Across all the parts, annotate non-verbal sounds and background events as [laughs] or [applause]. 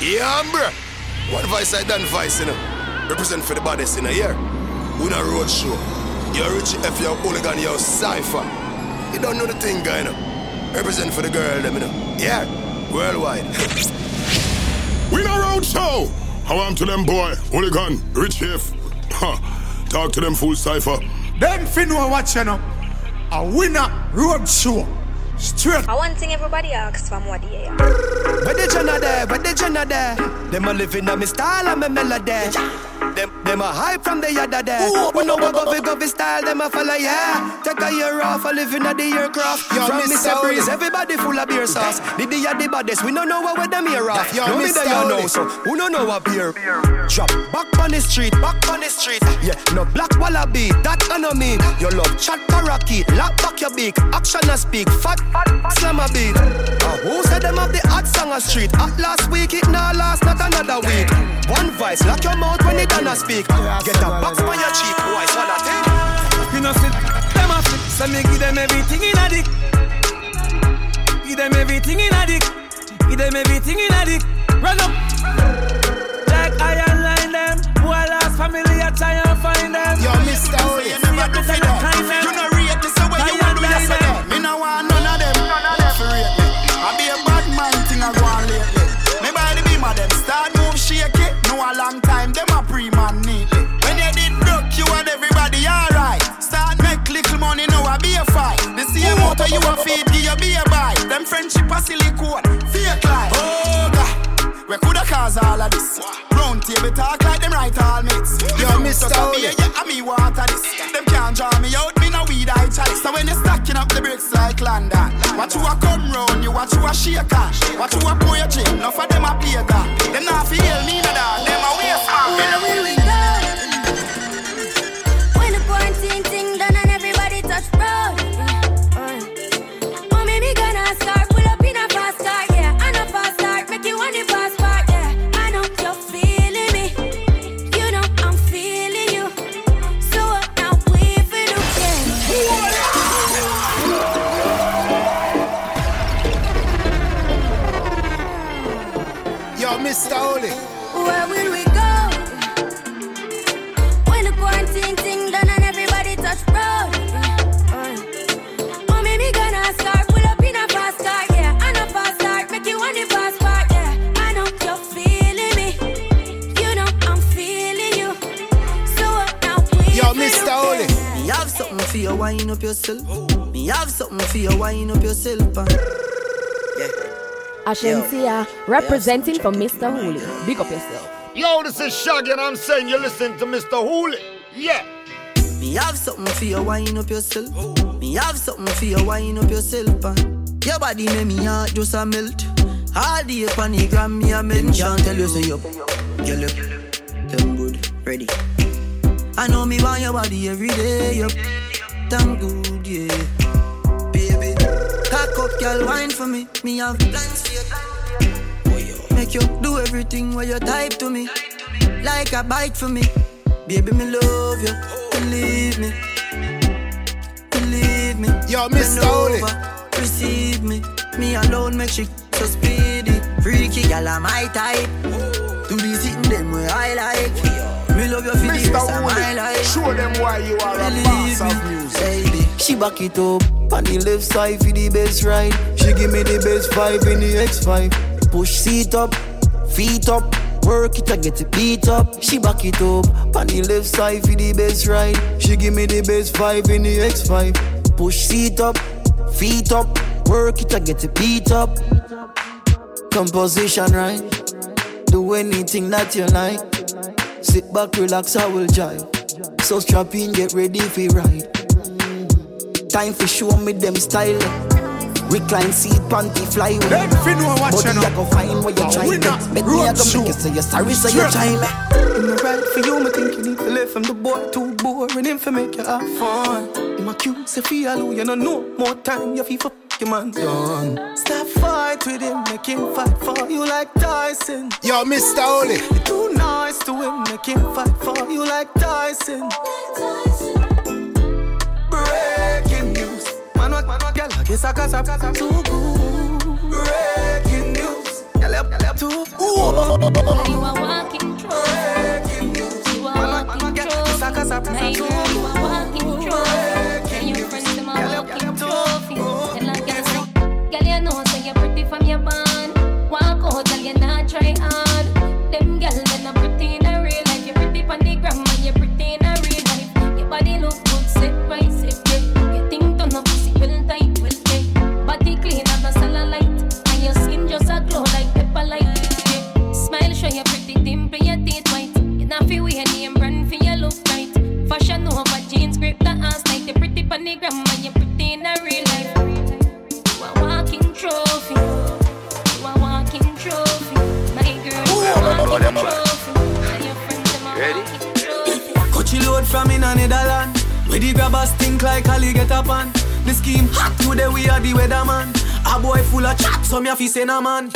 Yeah, bro. One voice I done voice, you know. Represent for the baddest in a year. We not road show. You're rich if you're hooligan, you're cipher. You don't know the thing, guy, you know. Represent for the girl, them, you know. Yeah, worldwide. [laughs] we not road show. How am to them boy, hooligan, rich chef. Huh. Talk to them full cipher. Them fin know what you know. A winner road show. Straight. I want thing everybody asks from what they are. Where the Jenna there? Where the Jenna there? Them a living on me style and me melody. Them, them a hype from the other day. We know what go fi go style, them a follow yeah. Take a year off, a living at the aircraft. Yo, from Mr. Breeze, everybody full of beer sauce. The day of the baddest, we don't know what with them here off. Yo, no me there you know, so who don't know what beer? Drop back on the street, back on the street. Yeah, no black wallaby, that me. Your love chat parakeet, lock back your beak, action and speak, fat, slam a beat. Uh, who said them have the hot song a street? At last week, it now last, not another week. One vice, lock your mouth when it done a speak. Get a box on your cheek, boy, swallow thing. You know, sit, them a flip, so me give them everything in a dick. Give them everything in a dick. Give them everything in a dick. Run up. Like iron line them. Who I lost family, I try and find them. Yo, Mr. Oli. Oh, you never do for a give you be a buy. Them friendship a silicone, fake life. Oh God. We coulda cause all of this. Round table talk like them right all mates. Yo, Mr. Oli. Yeah, yeah, me water this. Them can't draw me out, me no weed I chalice. So when you stacking up the bricks like London, watch you a come round, you watch you a shake on. Watch you a pour your chin, enough of them a play God. Them not feel me no dog, them a waste man. Something for you, wind up yourself. Me have something for you, wind up yourself. uh. Yeah. Ashensia, representing for Mr. Holy. Big up yourself. Yo, this is Shaggy, and I'm saying you're listening to Mr. Hooli. Yeah. Me have something for you, wind up yourself. Me have something for you, wind up yourself. uh. Your body make me heart just a melt. All day upon the gram, me a mention. Tell you say up, girl up, them good, ready. I know me want your body every day, up, damn good, yeah. Baby, cock up, girl, wine for me. Me have plans for you. Make you do everything where you type to me, like a bite for me. Baby, me love you, believe me, believe me. Yo. Oli. over, receive me. Me alone make she so speedy. Freaky gal, I'm my type. Do this sitting them where I like. Me love you for the Mr. life. Show them why you are a boss of music. baby. She back it up on the left side for the best ride. She give me the best vibe in the X5. Push seat up, feet up. Work it, I get it beat up. She back it up on the left side for the best ride. She give me the best vibe in the X5. Push seat up, feet up. Work it, I get it beat up. Composition right. Do anything that you like. Sit back, relax, I will jive. So strap in, get ready for ride. Time for show me them style. Recline seat, panty fly with. Them fin know what you you know. go find where you A try winner, it. Bet me I go make you say you're sorry, so you Straight. try me. I'm right for you, me think you need to live from the boy too boring him for make you have fun. I'm a cute, say feel you know no more time, you feel for your man done. Stop fight with him, make him fight for you like Tyson. Yo, Mr. Oli. You too nice to him, make him fight for you like Tyson. Breaking news. Man, what, man, what, girl, I guess I got up too good. Breaking news, You are walking trophy. You are walking trophy. My girl, I guess you are walking trophy. Coachy load from in a Netherland. Where the grabbers think like Ali get up on. The scheme hot today we are the weatherman. A boy full of chat, so me a fi send a man.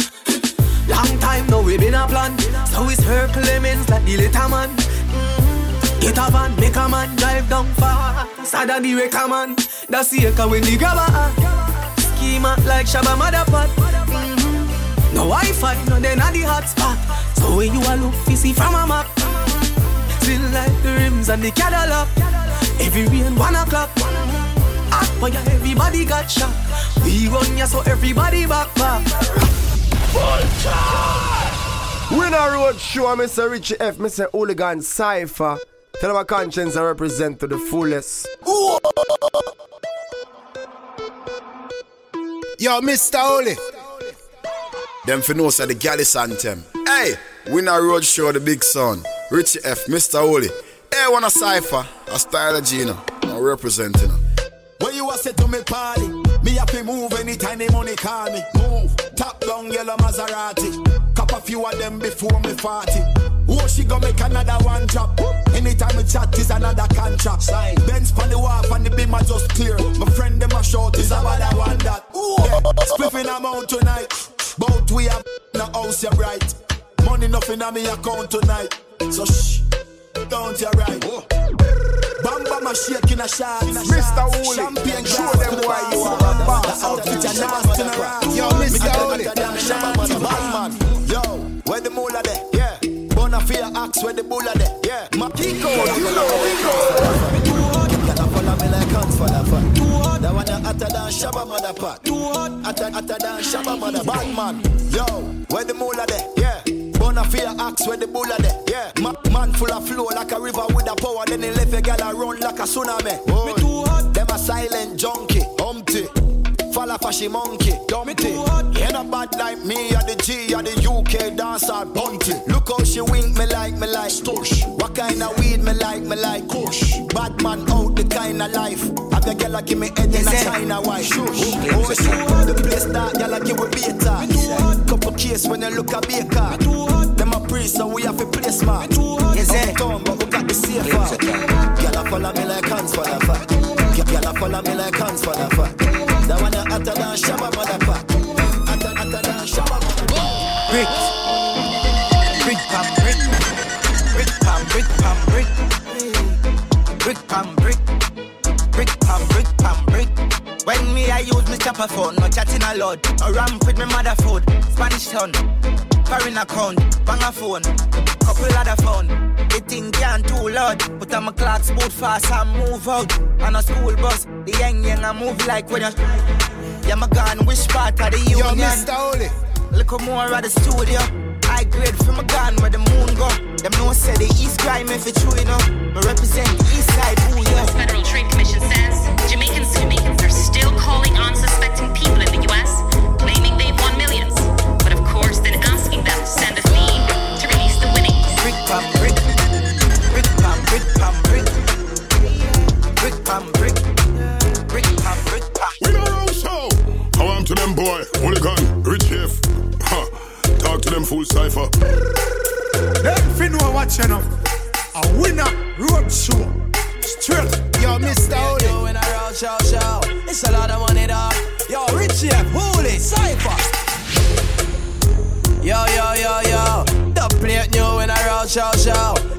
Long time now we been a plan. So it's her Clemens like the little man. Mhm. Get a van, make a man drive down far. Sada the wrecker man. That's the echo when the grabber. Schema like Shabba Madda Pot. Mm-hmm. No Wi-Fi, no then at the hot spot. So when you a look, you see from a map. Still like the rims and the Cadillac. Every rain one o'clock. Hot for ya, everybody got shot. We run ya so everybody back back. Winner Road Show, Mr. Richie F, Mr. Hooligan Cypher. Tell my conscience I represent to the fullest. Yo, Mr. Oli. Them for know say the Gallus anthem. Hey, Winner Road Show, the big son. Richie F, Mr. Oli. Hey, wanna cipher? A style of Gina. I'm representing her. When you a say to me party, me have to move anytime the money call me. Move, top down yellow Maserati. Cop a few of them before me 40. Oh, she go make another one drop. Anytime we chat is another contract. Sign. Benz pon the wharf and the beam are just clear. My friend them a short is about that one that. Ooh, Yeah, spliffing amount tonight. Both we have the house you right. Money nothing on me account tonight. So shh, don't you right. Bam bam a shake in a shot. Mr. Wooly, show them why you are a The boss. outfit you never turn around. Yo, Mr. Oli. Batman. Yo, where the mula there? Yeah. Bonafide axe where the bulla there? Yeah. Ma- Kiko, you know we go. Gotta follow me like hands for the fun. That one you hotter than Shabba Madda Pot. Too Hotter, hotter than Shabba mother Batman. Yo, where the mula there? Yeah. Bonafide axe where the bulla there? Yeah. Ma- man full of flow like a river with a power. Then he left a gal a run like a tsunami. Me too hot. Them a silent junkie. Humpty. Fall off a she monkey, dumpty. You not bad like me, or the G, or the UK dancer, bunty. Look how she wink me like, me like, stush. What kind of weed me like, me like, kush. Bad man out the kind of life. Have your girl give me head in a China white. Shush. Oh, it's the place that y'all give we beta. Couple case when you look a baker. Them a priest, so we have a place man. Yes, Uptown, but we got the safe out. Girl a follow me like hands for the fat. Girl a follow me like hands for the fat. That one a hotter than Shabba motherfucker. Hotter, hotter than Shabba motherfucker. Brick, brick pam brick, brick pam brick pam brick, brick pam brick, brick pam brick pam brick. When me I use me chopper phone, no chatting a lot. No ramp with me mother food, Spanish town, foreign account, bang a phone, couple other phone. The thing can't too loud, but I'm a clocks boot fast and move out. On a school bus, the young young I move like when you. Yeah, my gun, which part of the union? Yo, union? Mr. Oli. Look more at the studio. I grade from a gun where the moon go. Them no say the East crime if it's true, you know. Me represent the East side, ooh, yeah. Federal Trade Commission says Jamaicans Jamaicans are still calling on unsuspecting people pam brick. Brick pam brick pam brick. Brick pam brick. Brick pam brick pam. We don't wrong show. How am to them boy, hooligan, rich chef. Ha. Talk to them full cipher. Them fi know what you uh, know. A winner road show. Straight. Yo, Mr. Oli. Yo, in a round show show. It's a lot of money, dog.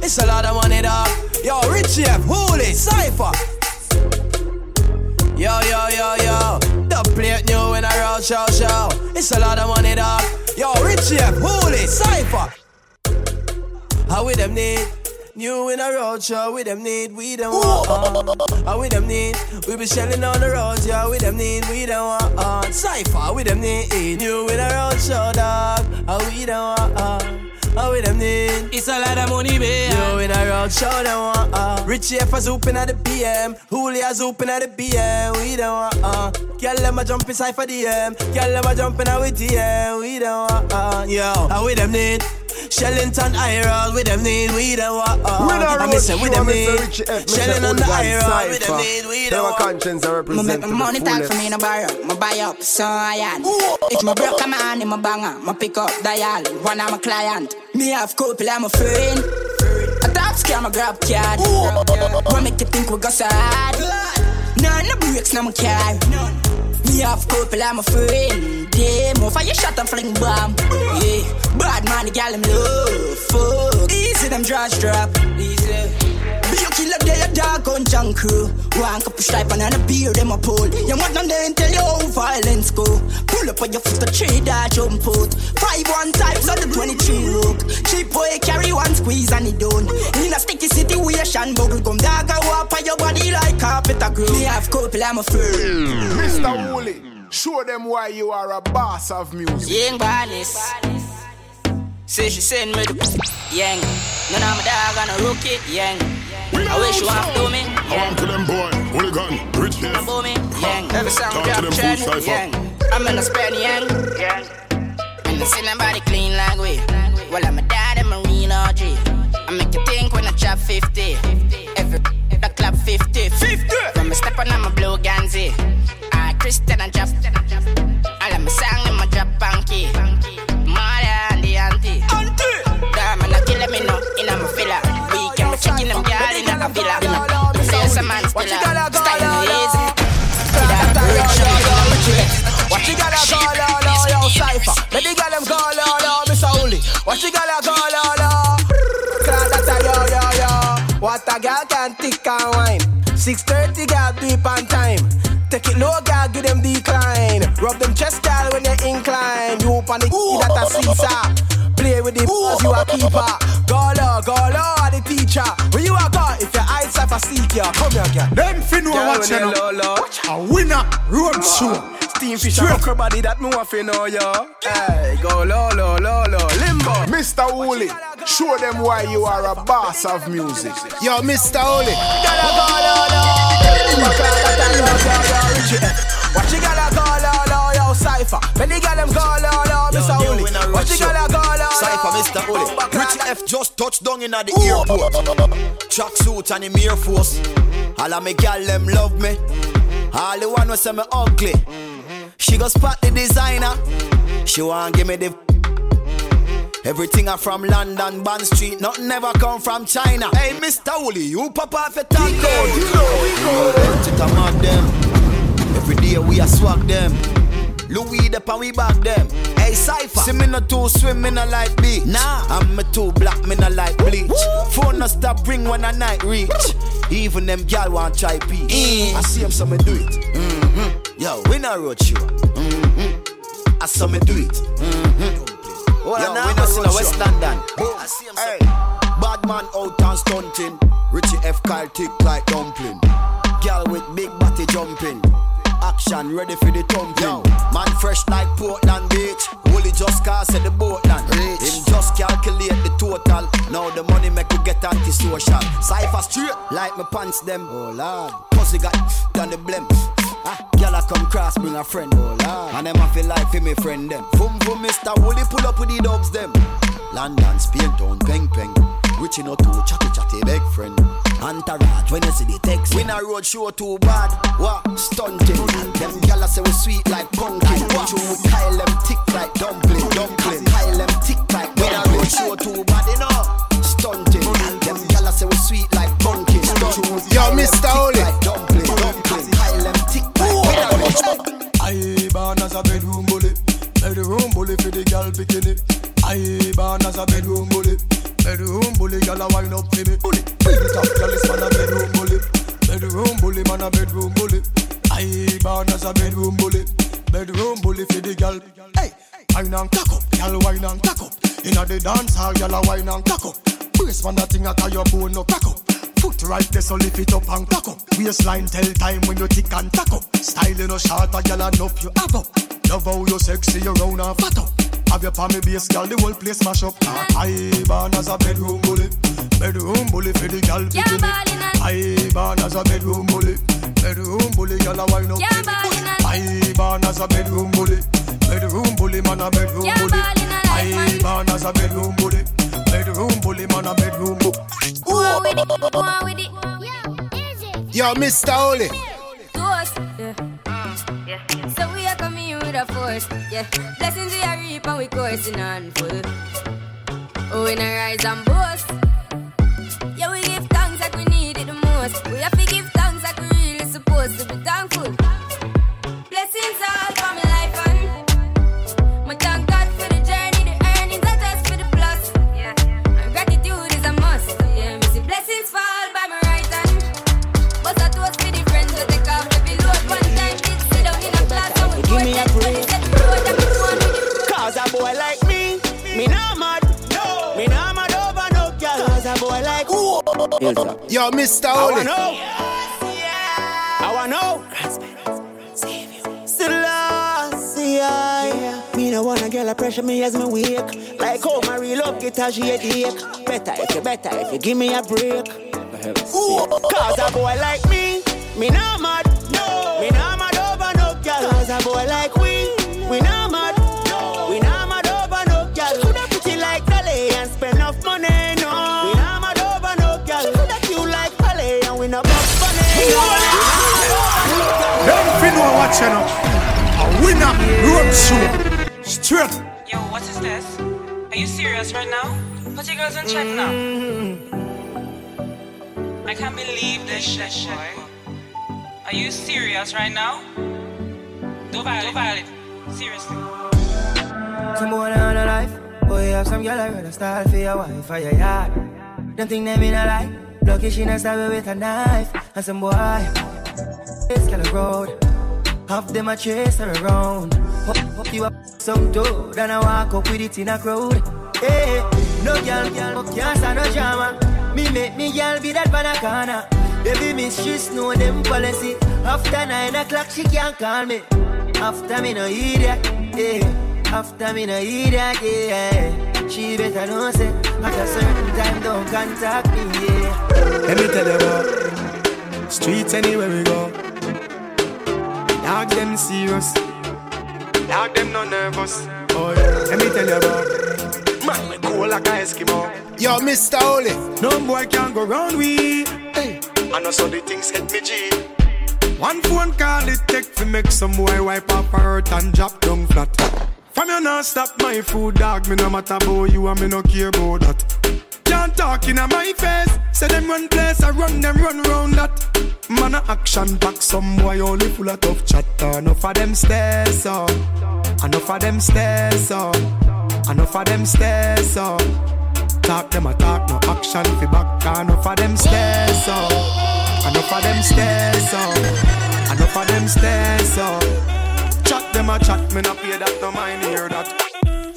It's a lot of money, dog. Yo, Richie F, Holy, Cypher. Yo, yo, yo, yo. The plate new in a round show show. It's a lot of money, dog. Yo, Richie F, Holy, Cypher. How we them need? New in a road show, we them need, we don't want on. How we them need? We be shelling on the roads, yeah, we them need, we don't want on. Cypher, we them need. New in a road show, dog. How we don't want on. How we them need? It's a lot of money, babe. New in a road show, them want on. Richie F is open at the PM. Julia's open at the PM, we don't want on. Girl, let me jump inside for DM. Girl, let me jump in with DM, we don't want on. Yo, how we them need? Shellington Ira, with them need, we don't want on. We not I miss it, we show, them need. Richie F, Mr. Shelling on the Hooligan with them need, we Tell don't want conscience I represent make my money talk for me no borrow. Me buy up, so I am. If my broke a man in my banger, me pick up dial. One of my client. Me have couple, I'm a friend. A top scam, a grab card. What make you think we go sad? None no breaks, no my car. Me have couple, I'm a friend. Yeah, more fire shot and fling bomb. Yeah, bad man, the him love. Fuck. Easy, them draws drop. Easy. Be you kill up there, a dog on junk crew. One cup of stripe and a beer, them a pull. You want them then tell you how violence go. Pull up on your foot, the tree that jump out. Five one times on the 23 rook. Cheap boy carry one squeeze and it done. In a sticky situation, bubble gum dog go up on your body like carpet a groove. Me have couple, I'm a friend. Mr. Wooly, show them why you are a boss of music. Young badness. Say she send me the yang. None of my dog on a rookie, yang. I wish you want to me, I want to them boy, hooligan, rich here. for me, yang. Every song Talk to drop them trend, yang. I'm in a spend, yang. And I see nobody clean like we. Well, I'm a dad and Marine RG. I make you think when I drop 50. Every the club 50. 50. When me step on, I'm a blue Ganzi. I Christian and drop. Villa. Me feel some man still a style easy. What you gotta go, lo, lo, yo, cypher? Let the girl them go, lo, lo, Miss Holy. What you gotta go, lo, lo? Cause that's a yo, yo, yo. What a girl can tick and wine. 6.30 girl deep on time. Take it low, girl, give them decline. Rub them chest, girl, when you incline. You up on the key that a seesaw. Play with the balls, you a keeper. A seek you, come here, girl. Them fin know Girl, what when you you know. low, low. A winner road show. Steam fish and okra body that me want fi know yo. Hey, go low, low, low, low, limbo. Mr. Wooly, show them why you are a boss of music. Yo, Mr. Oli. Gotta go low, low. What you gotta go low, low, yo, cipher. When the girl them go low, low, Mr. Holy. What you go low, low. Cypher, Mr. Holy. Richie F just touched down in the airport. Tracksuit and him Air Force. All of me gal them love me. All the one who say me ugly. She go spot the designer. She want give me the. Everything I from London, Bond Street, nothing never come from China. Hey, Mr. Wooly, you pop off top down. You know, we go. Take a mark them. Every day we a swag them. Louis the pan we back them. Hey Cypher, see me no too swim, me no like beach. Nah, I'm me too black, me no like bleach. Phone no stop ring when a night reach. Even them gal want try peach. I see them so me do it. Mm-hmm. Yo, we not road show. Mm-hmm. I saw me do it. Mm-hmm. Well, Yo, we not see no West London. I see them hey. Bad man out and stunting. Richie F. Kyle tick like dumpling. Gal with big body jumping. Action ready for the thumping. Man fresh like Portland Beach. Woolly just cast at the boat land. Him just calculate the total. Now the money make you get antisocial. Cypher straight like my pants them. Oh lord. Pussy got done the blem. Ah, Gyal a come cross, bring a friend, oh lord. And them a feel like fi me friend them. Boom boom, Mr. Woolly pull up with the dubs them. London, Spain town, peng peng. Richie no too chatty chatty big friend. Entourage when you see the text. We na road show too bad. What stunting? Them gyal a say we sweet like pumpkin. Watch you we Kyle them tick like dumpling, dumpling. Kyle them tick like we na road show too bad, you know. Stunting. Them gyal a say we sweet like pumpkin. Yo, Mr. Oli. So lift it up and cock up. Waistline tell time when you tick and tack up. Style in a short, a gal enough you have up. Love how you sexy, you round and fat up. Have your palmy base, girl, the whole place mash up. Ah, I born as a bedroom bully, bedroom bully for the gal it. I born as a bedroom bully, bedroom bully, gal a wine up. I born as a bedroom bully, bedroom bully, man a bedroom bully. I born as a bedroom bully, bedroom bully, man a bedroom bully. Go on with it, Yo, Mr. Holy. Toast, yeah. yeah. So we are coming in with a force, yeah. Blessings we are reap and we coursing on full. Oh, we not rise and boast. Yeah, we give thanks like we need it the most. We have ooh. Yo, Mr. Oliver. I Holy. wanna know. I wanna know. Selassie, yeah. Me no wanna get a pressure me as me wake. Like how my real love get a headache. Better if you better if you give me a break. Ooh. Cause a boy like me, me not mad. No. Me not mad over no girl. Cause a boy like you know. A winner, road show. Straight. Yo, what is this? Are you serious right now? Put your girls in check now. I can't believe this shit, boy. Are you serious right now? Don't violate, don't violate. Seriously. Some boy on a life. Boy, you have some girl I rather style for your wife or your yard. Them think them in a lie. Lucky she not stab you with a knife. And some boy, it's kind of road. Half them a chase her around. Hope, hope you up some dude and I walk up with it in a crowd. Hey, no girl, girl, can't stand no drama. Me make me girl be that banana. Baby miss, she know them policy. After nine o'clock, she can't call me. After me no idiot, yeah. After me no idiot, yeah. She better know say at a certain time don't contact me, yeah. Let me tell you about streets anywhere we go. Dog them serious. Dog them no nervous. Oh yeah. Let me tell you about man we cool like a Eskimo. Yo, Mr. Holy. No boy can go round we. Hey. I know so the things hit me G. One phone call it take to make some boy wipe up her hurt and drop down flat. From you not stop my food, dog. Me no matter about you and me no care about that. Can't talk in my face. Say them run place, I run them run round that. Man a action back, some boy only full of tough chatter. Enough of them stairs, so. Enough of them stairs, so. Enough of them stairs, so. Talk them a talk, no action fi back. Enough of them stairs, so. Enough of them stairs, so. Enough of them stairs, so. Chat them a chat, me no pay that, no mind hear that.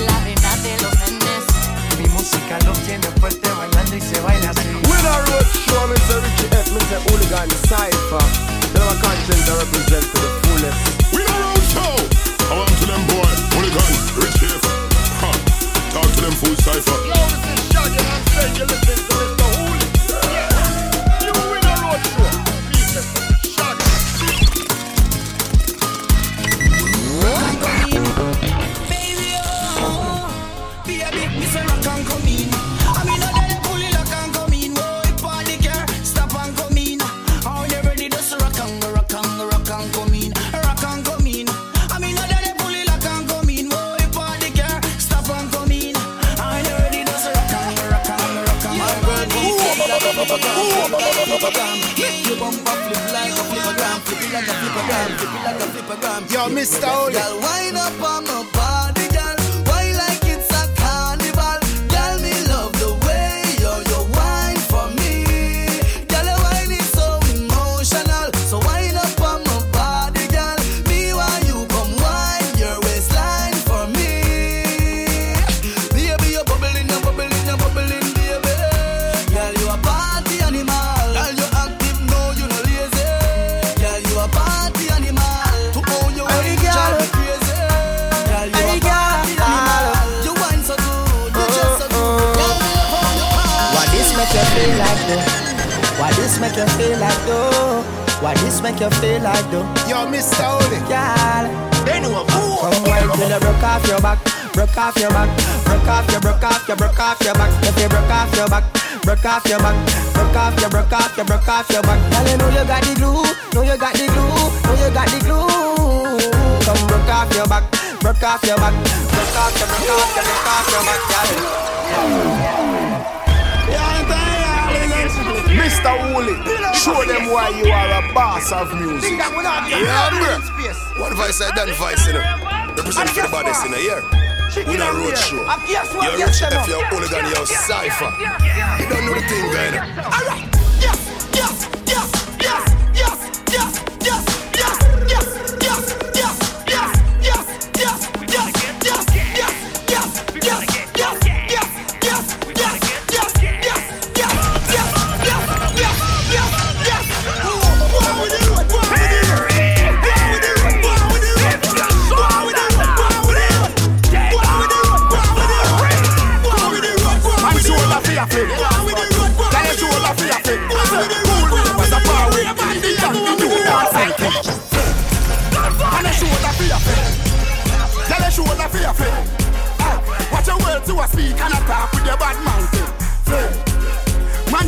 La reina de los. Mi música los tiene fuerte bailando y se baila así. With a road show, Mr. Richie F, Mr. Hooligan Cypher. Tell my conscience I represent make you feel like though. Yo, Miss Saudi. Girl. They knew a fool. Come wine till you broke off your back. Broke off your back. Broke off your, broke off your, broke off your back. If you broke off your back. Broke off your back. Broke off your, broke off your, broke off your back. Girl, you know you got the glue. Know you got the glue. Know you got the glue. Come broke off your back. Broke off your back. Broke off your, broke off your, broke off your back. Girl. Mr. Wooly. Show them why you are a boss of music. Yeah, bro. What voice I done vice you know? Represent for the bodies in the year. We not road show. You're rich if you're hooligan, you're cypher. You don't know the thing, guy. All right.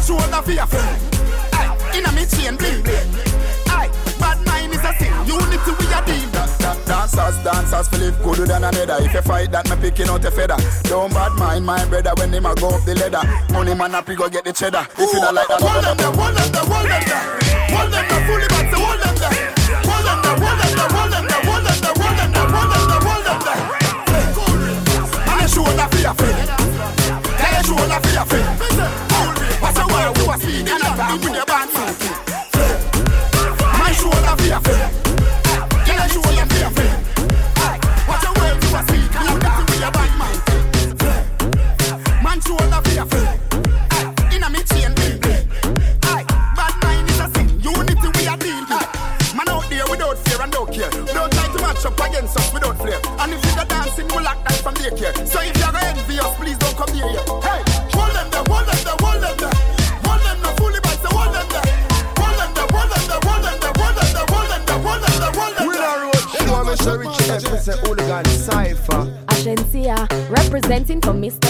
shoulder for your friend. Aye, inna me chain bling bling. Aye, bad mind is a sin. Unity we a deal. Dancers, dancers, Philip good than another. If you fight that, me picking out a feather. Don't bad mind my brother when him a go up the ladder. Money man up, he go get the cheddar. If you don't like that, hold them there, hold them there, hold them there, hold them there, fully back, hold them there, hold them there, hold them there, hold them there, hold them there, hold them there, hold them there, hold them there. I'm a shoulder for your friend. I'm a shoulder for your friend with your band. My shoulder fear. cleansing from Miss.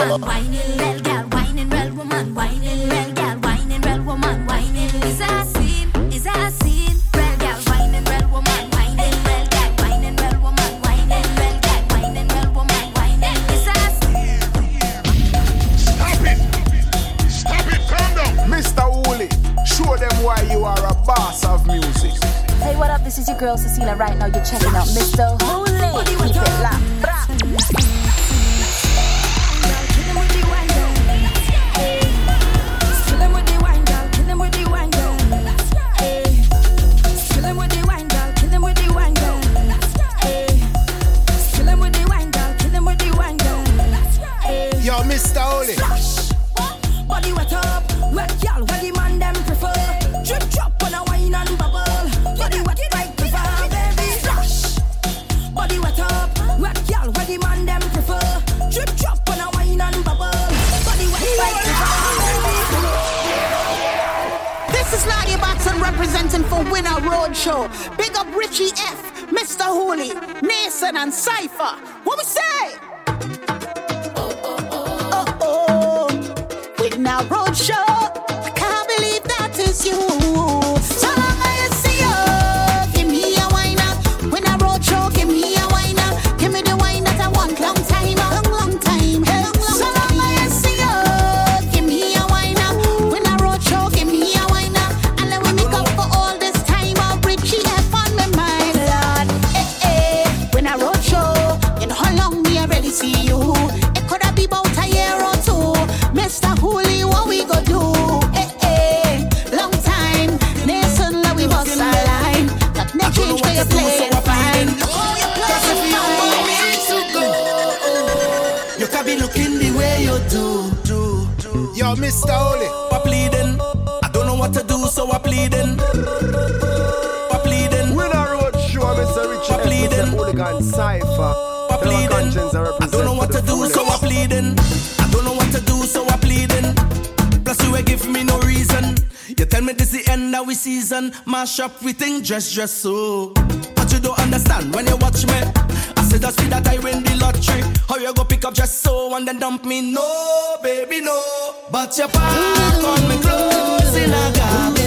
Well, whining real girl, whining Well, woman, whining. Sound Show. Big up Richie F, Mr. Hooley, Mason, and Cypher. What we say? Oh, oh, oh. oh, oh. We're now Roadshow. I can't believe that is you. out Mr. Holy. I pleading. I don't know what to do, so I'm pleading. I'm pleading. When I wrote show, Mr. Richard, I'm pleading. Hooligan Cypher. I pleading. I don't know what to do, so I'm pleading. I don't know what to do, so I'm pleading. Plus you ain't give me no reason. You tell me this the end of we season. Mash up we think dress dress so. But you don't understand when you watch me with a speed that I win the lottery. How you go pick up just so and then dump me? No, baby, no. But your back on me clothes in a gap.